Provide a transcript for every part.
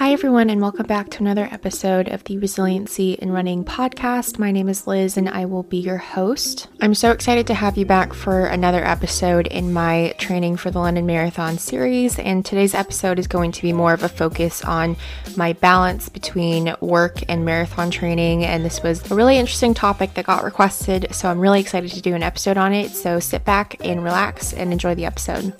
Hi, everyone, and welcome back to another episode of the Resiliency in Running podcast. My name is Liz, and I will be your host. I'm so excited to have you back for another episode in my training for the London Marathon series. And today's episode is going to be more of a focus on my balance between work and marathon training. And this was a really interesting topic that got requested, so I'm really excited to do an episode on it. So sit back and relax and enjoy the episode.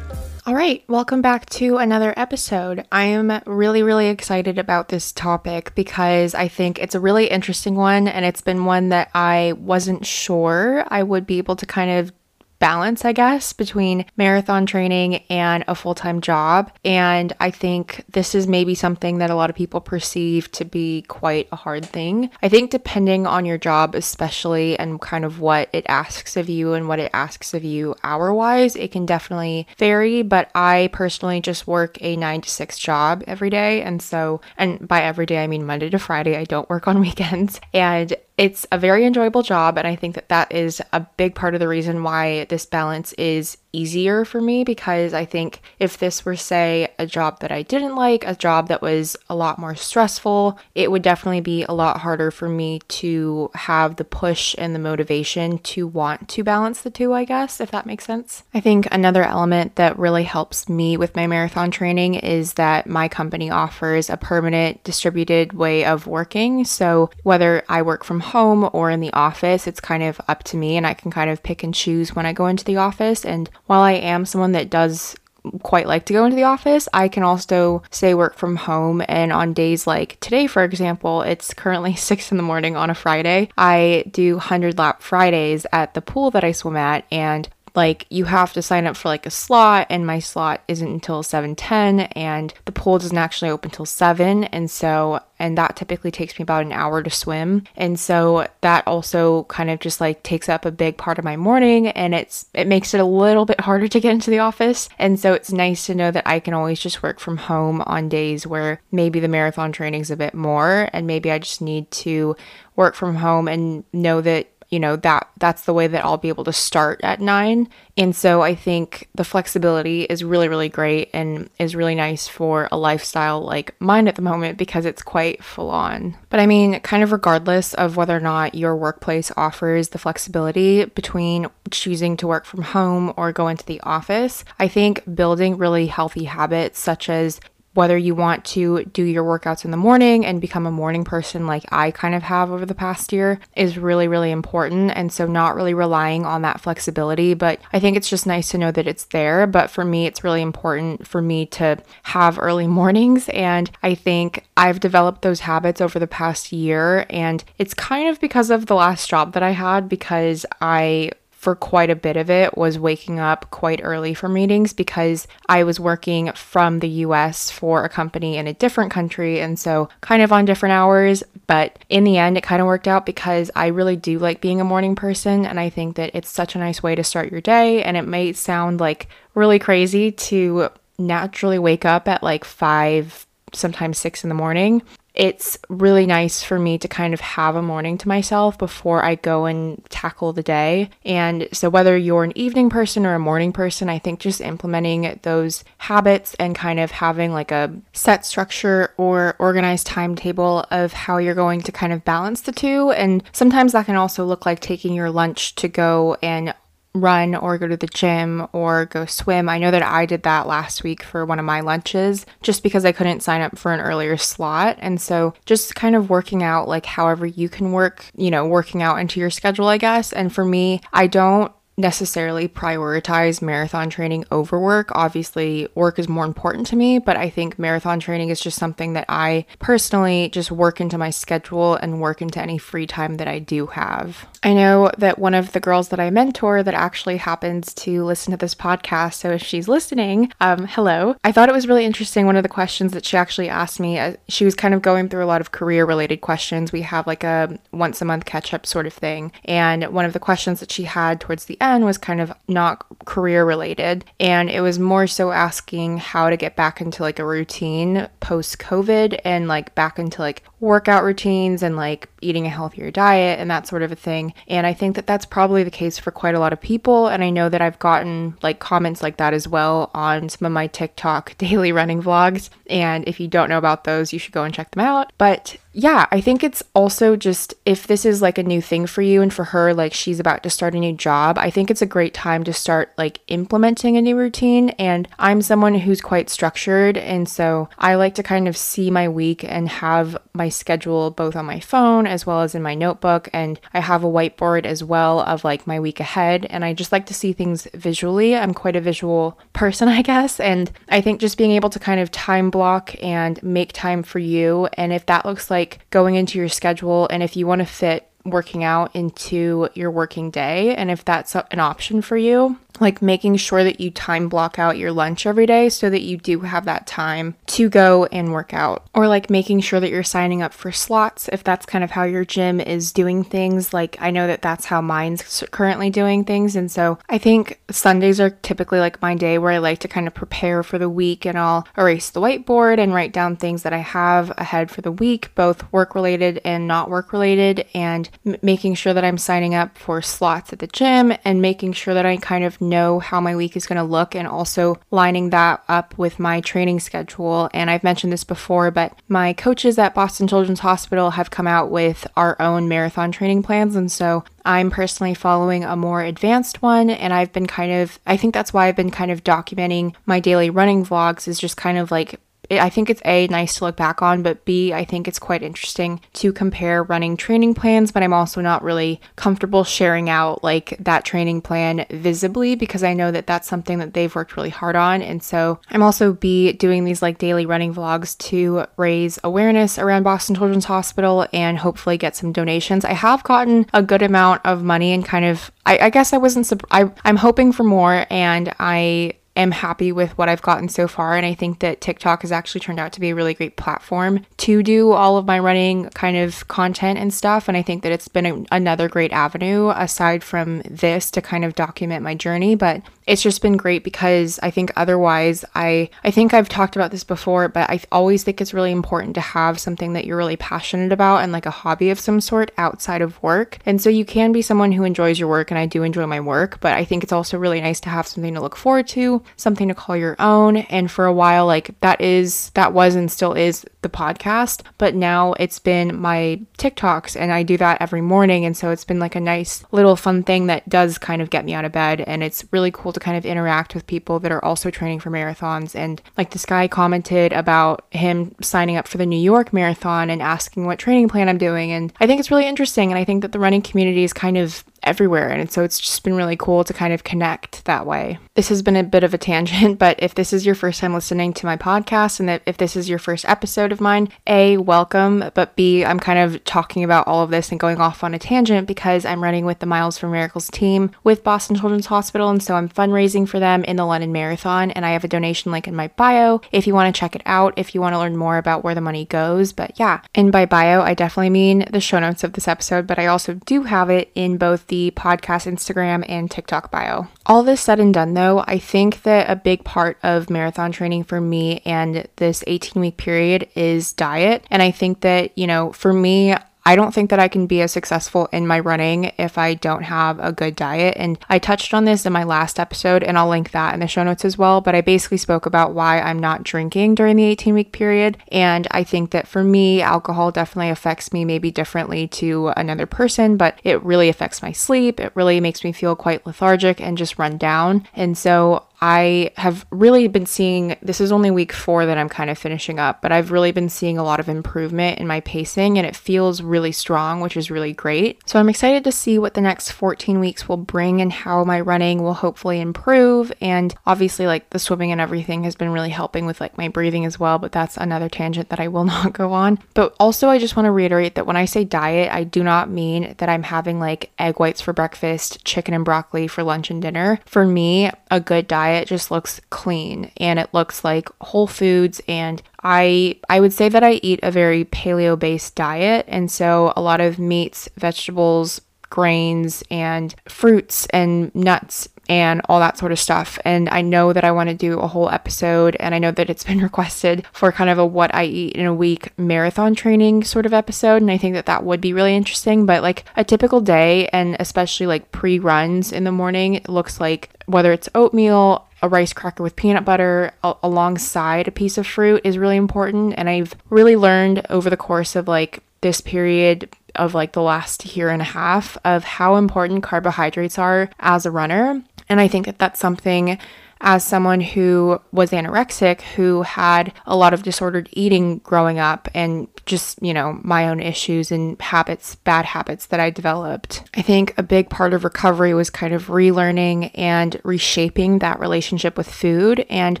All right, welcome back to another episode. I am really, really excited about this topic because I think it's a really interesting one, and it's been one that I wasn't sure I would be able to kind of balance, I guess, between marathon training and a full time job. And I think this is maybe something that a lot of people perceive to be quite a hard thing. I think depending on your job, especially, and kind of what it asks of you and what it asks of you hour wise, it can definitely vary. But I personally just work a nine to six job every day. And so, and by every day, I mean Monday to Friday. I don't work on weekends. And it's a very enjoyable job, and I think that that is a big part of the reason why this balance is easier for me because I think if this were, say, a job that I didn't like, a job that was a lot more stressful, it would definitely be a lot harder for me to have the push and the motivation to want to balance the two, I guess, if that makes sense. I think another element that really helps me with my marathon training is that my company offers a permanent distributed way of working. So whether I work from home or in the office, it's kind of up to me and I can kind of pick and choose when I go into the office. And while I am someone that does quite like to go into the office, I can also say work from home. And on days like today, for example, it's currently six in the morning on a Friday. I do 100 lap Fridays at the pool that I swim at, and like you have to sign up for like a slot and my slot isn't until 7:10 and the pool doesn't actually open until 7 and so and that typically takes me about an hour to swim. And so that also kind of just like takes up a big part of my morning and it's it makes it a little bit harder to get into the office. And so it's nice to know that I can always just work from home on days where maybe the marathon training's a bit more and maybe I just need to work from home and know that you know that that's the way that I'll be able to start at 9 and so I think the flexibility is really really great and is really nice for a lifestyle like mine at the moment because it's quite full on. But I mean kind of regardless of whether or not your workplace offers the flexibility between choosing to work from home or go into the office I think building really healthy habits such as whether you want to do your workouts in the morning and become a morning person like I kind of have over the past year is really, really important. And so, not really relying on that flexibility, but I think it's just nice to know that it's there. But for me, it's really important for me to have early mornings. And I think I've developed those habits over the past year. And it's kind of because of the last job that I had, because I for quite a bit of it was waking up quite early for meetings because I was working from the US for a company in a different country and so kind of on different hours. But in the end, it kind of worked out because I really do like being a morning person and I think that it's such a nice way to start your day. And it may sound like really crazy to naturally wake up at like five, sometimes six in the morning it's really nice for me to kind of have a morning to myself before I go and tackle the day. And so, whether you're an evening person or a morning person, I think just implementing those habits and kind of having like a set structure or organized timetable of how you're going to kind of balance the two. And sometimes that can also look like taking your lunch to go and run or go to the gym or go swim. I know that I did that last week for one of my lunches just because I couldn't sign up for an earlier slot. And so just kind of working out like however you can work, you know, working out into your schedule, I guess. And for me, I don't necessarily prioritize marathon training over work. Obviously, work is more important to me, but I think marathon training is just something that I personally just work into my schedule and work into any free time that I do have. I know that one of the girls that I mentor that actually happens to listen to this podcast, so if she's listening, um, hello. I thought it was really interesting. One of the questions that she actually asked me, uh, she was kind of going through a lot of career related questions. We have like a once a month catch up sort of thing. And one of the questions that she had towards the end was kind of not career related. And it was more so asking how to get back into like a routine post COVID and like back into like workout routines and like eating a healthier diet and that sort of a thing. And I think that that's probably the case for quite a lot of people. And I know that I've gotten like comments like that as well on some of my TikTok daily running vlogs. And if you don't know about those, you should go and check them out. But yeah, I think it's also just if this is like a new thing for you and for her, like she's about to start a new job, I think it's a great time to start like implementing a new routine. And I'm someone who's quite structured. And so I like to kind of see my week and have my schedule both on my phone as well as in my notebook. And I have a whiteboard as well of like my week ahead. And I just like to see things visually. I'm quite a visual person, I guess. And I think just being able to kind of time block and make time for you. And if that looks like going into your schedule and if you want to fit working out into your working day and if that's an option for you like making sure that you time block out your lunch every day so that you do have that time to go and work out. Or like making sure that you're signing up for slots if that's kind of how your gym is doing things. Like I know that that's how mine's currently doing things. And so I think Sundays are typically like my day where I like to kind of prepare for the week and I'll erase the whiteboard and write down things that I have ahead for the week, both work related and not work related, and m- making sure that I'm signing up for slots at the gym and making sure that I kind of know how my week is going to look and also lining that up with my training schedule. And I've mentioned this before, but my coaches at Boston Children's Hospital have come out with our own marathon training plans. And so I'm personally following a more advanced one, and I've been kind of, I think that's why I've been kind of documenting my daily running vlogs, is just kind of like I think it's A, nice to look back on, but B, I think it's quite interesting to compare running training plans, but I'm also not really comfortable sharing out like that training plan visibly because I know that that's something that they've worked really hard on. And so I'm also B, doing these like daily running vlogs to raise awareness around Boston Children's Hospital and hopefully get some donations. I have gotten a good amount of money and kind of, I, I guess I wasn't, I, I'm hoping for more and I am happy with what I've gotten so far. And I think that TikTok has actually turned out to be a really great platform to do all of my running kind of content and stuff. And I think that it's been a, another great avenue aside from this to kind of document my journey. But it's just been great because I think otherwise I I think I've talked about this before, but I always think it's really important to have something that you're really passionate about and like a hobby of some sort outside of work. And so you can be someone who enjoys your work and I do enjoy my work, but I think it's also really nice to have something to look forward to, something to call your own. And for a while like that is that was and still is the podcast, but now it's been my TikToks and I do that every morning and so it's been like a nice little fun thing that does kind of get me out of bed and it's really cool to kind of interact with people that are also training for marathons. And like this guy commented about him signing up for the New York Marathon and asking what training plan I'm doing. And I think it's really interesting. And I think that the running community is kind of everywhere. And so it's just been really cool to kind of connect that way. This has been a bit of a tangent, but if this is your first time listening to my podcast and if this is your first episode of mine, A, welcome, but B, I'm kind of talking about all of this and going off on a tangent because I'm running with the Miles for Miracles team with Boston Children's Hospital. And so I'm fundraising for them in the London Marathon. And I have a donation link in my bio if you want to check it out, if you want to learn more about where the money goes. But yeah, and by bio, I definitely mean the show notes of this episode, but I also do have it in both the podcast Instagram and TikTok bio. All this said and done, though, I think that a big part of marathon training for me and this 18 week period is diet. And I think that, you know, for me, I don't think that I can be as successful in my running if I don't have a good diet. And I touched on this in my last episode, and I'll link that in the show notes as well. But I basically spoke about why I'm not drinking during the 18 week period. And I think that for me, alcohol definitely affects me maybe differently to another person, but it really affects my sleep. It really makes me feel quite lethargic and just run down. And so I have really been seeing this is only week four that I'm kind of finishing up, but I've really been seeing a lot of improvement in my pacing and it feels really strong, which is really great. So I'm excited to see what the next 14 weeks will bring and how my running will hopefully improve. And obviously, like the swimming and everything has been really helping with like my breathing as well, but that's another tangent that I will not go on. But also, I just want to reiterate that when I say diet, I do not mean that I'm having like egg whites for breakfast, chicken and broccoli for lunch and dinner. For me, a good diet just looks clean and it looks like whole foods. And I I would say that I eat a very paleo based diet. And so a lot of meats, vegetables, grains and fruits and nuts and all that sort of stuff. And I know that I want to do a whole episode, and I know that it's been requested for kind of a what I eat in a week marathon training sort of episode. And I think that that would be really interesting. But like a typical day, and especially like pre runs in the morning, it looks like whether it's oatmeal, a rice cracker with peanut butter a- alongside a piece of fruit is really important. And I've really learned over the course of like this period of like the last year and a half of how important carbohydrates are as a runner. And I think that that's something as someone who was anorexic, who had a lot of disordered eating growing up, and just, you know, my own issues and habits, bad habits that I developed. I think a big part of recovery was kind of relearning and reshaping that relationship with food. And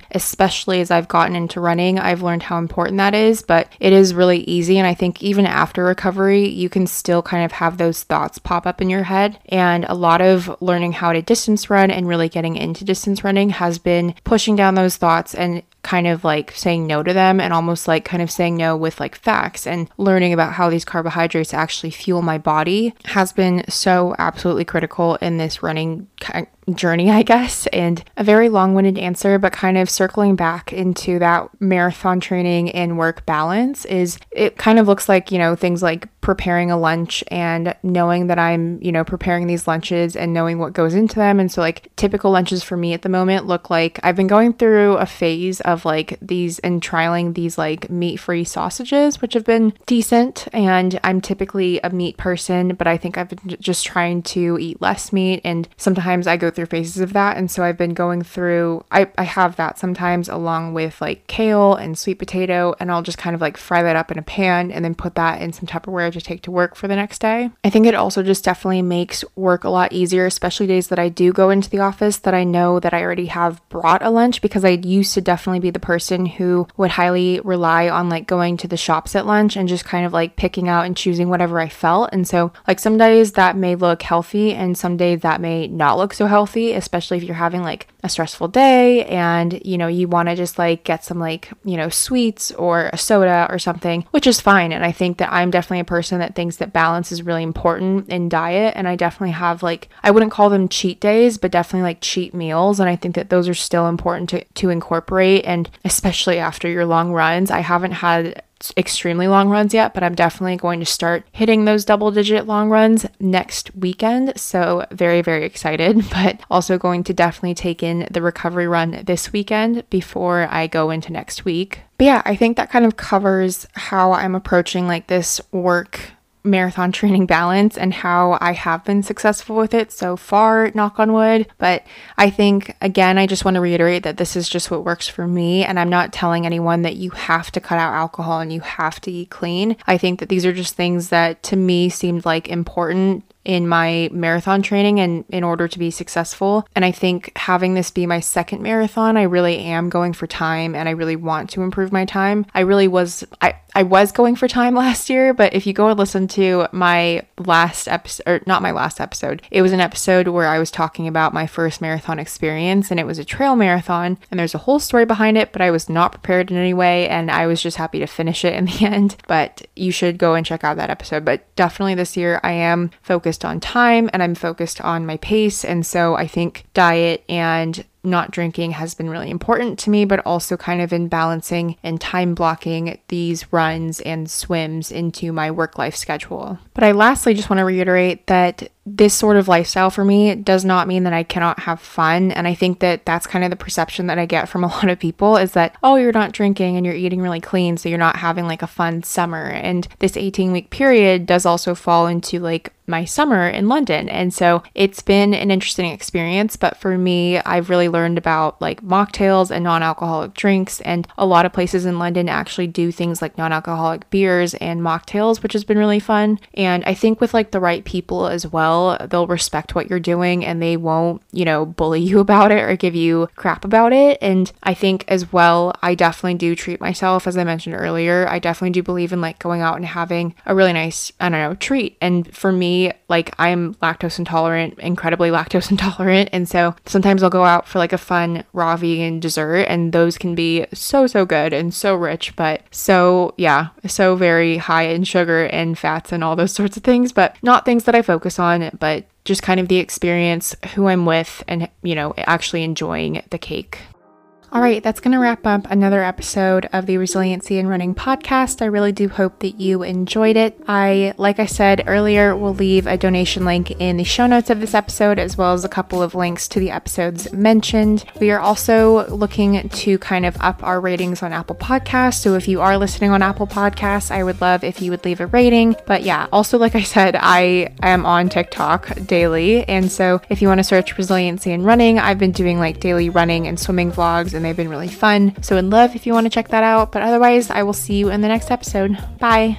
especially as I've gotten into running, I've learned how important that is. But it is really easy. And I think even after recovery, you can still kind of have those thoughts pop up in your head. And a lot of learning how to distance run and really getting into distance running has been pushing down those thoughts and kind of like saying no to them and almost like kind of saying no with like facts and learning about how these carbohydrates actually fuel my body has been so absolutely critical in this running journey, I guess, and a very long winded answer, but kind of circling back into that marathon training and work balance is it kind of looks like, you know, things like preparing a lunch and knowing that I'm, you know, preparing these lunches and knowing what goes into them. And so, like, typical lunches for me at the moment look like I've been going through a phase of like these and trialing these like meat free sausages, which have been decent. And I'm typically a meat person, but I think I've been just trying to eat less meat. And sometimes I go through phases of that. And so I've been going through, I, I have that sometimes along with like kale and sweet potato. And I'll just kind of like fry that up in a pan and then put that in some Tupperware to take to work for the next day. I think it also just definitely makes work a lot easier, especially days that I do go into the office that I know that I already have brought a lunch because I used to definitely be the person who would highly rely on like going to the shops at lunch and just kind of like picking out and choosing whatever I felt. And so, like, some days that may look healthy and some days that may not look so healthy, especially if you're having like a stressful day and you know, you want to just like get some like, you know, sweets or a soda or something, which is fine. And I think that I'm definitely a person that thinks that balance is really important in diet. And I definitely have like, I wouldn't call them cheat days, but definitely like cheat meals. And I think that those are still important to, to incorporate. And especially after your long runs, I haven't had extremely long runs yet, but I'm definitely going to start hitting those double digit long runs next weekend. So, very, very excited, but also going to definitely take in the recovery run this weekend before I go into next week. But yeah, I think that kind of covers how I'm approaching like this work marathon training balance and how I have been successful with it so far, knock on wood. But I think, again, I just want to reiterate that this is just what works for me. And I'm not telling anyone that you have to cut out alcohol and you have to eat clean. I think that these are just things that to me seemed like important in my marathon training and in order to be successful. And I think having this be my second marathon, I really am going for time and I really want to improve my time. I really was I I was going for time last year, but if you go and listen to my last episode or not my last episode, it was an episode where I was talking about my first marathon experience and it was a trail marathon and there's a whole story behind it, but I was not prepared in any way and I was just happy to finish it in the end. But you should go and check out that episode. But definitely this year I am focused focused on time and I'm focused on my pace. And so I think diet and not drinking has been really important to me, but also kind of in balancing and time blocking these runs and swims into my work life schedule. But I lastly just want to reiterate that this sort of lifestyle for me does not mean that I cannot have fun. And I think that that's kind of the perception that I get from a lot of people is that, oh, you're not drinking and you're eating really clean. So you're not having like a fun summer. And this 18 week period does also fall into like my summer in London. And so it's been an interesting experience. But for me, I've really learned about like mocktails and non alcoholic drinks. And a lot of places in London actually do things like non alcoholic beers and mocktails, which has been really fun. And I think with like the right people as well, they'll respect what you're doing and they won't, you know, bully you about it or give you crap about it. And I think as well, I definitely do treat myself, as I mentioned earlier, I definitely do believe in like going out and having a really nice, I don't know, treat. And for me, like I'm lactose intolerant, incredibly lactose intolerant. And so sometimes I'll go out for like a fun raw vegan dessert, and those can be so, so good and so rich, but so, yeah, so very high in sugar and fats and all those sorts of things, but not things that I focus on, but just kind of the experience, who I'm with, and, you know, actually enjoying the cake. All right, that's going to wrap up another episode of the Resiliency and Running podcast. I really do hope that you enjoyed it. I, like I said earlier, will leave a donation link in the show notes of this episode, as well as a couple of links to the episodes mentioned. We are also looking to kind of up our ratings on Apple Podcasts. So if you are listening on Apple Podcasts, I would love if you would leave a rating. But yeah, also, like I said, I am on TikTok daily. And so if you want to search Resiliency and Running, I've been doing like daily running and swimming vlogs and they've been really fun. So, in love if you want to check that out. But otherwise, I will see you in the next episode. Bye.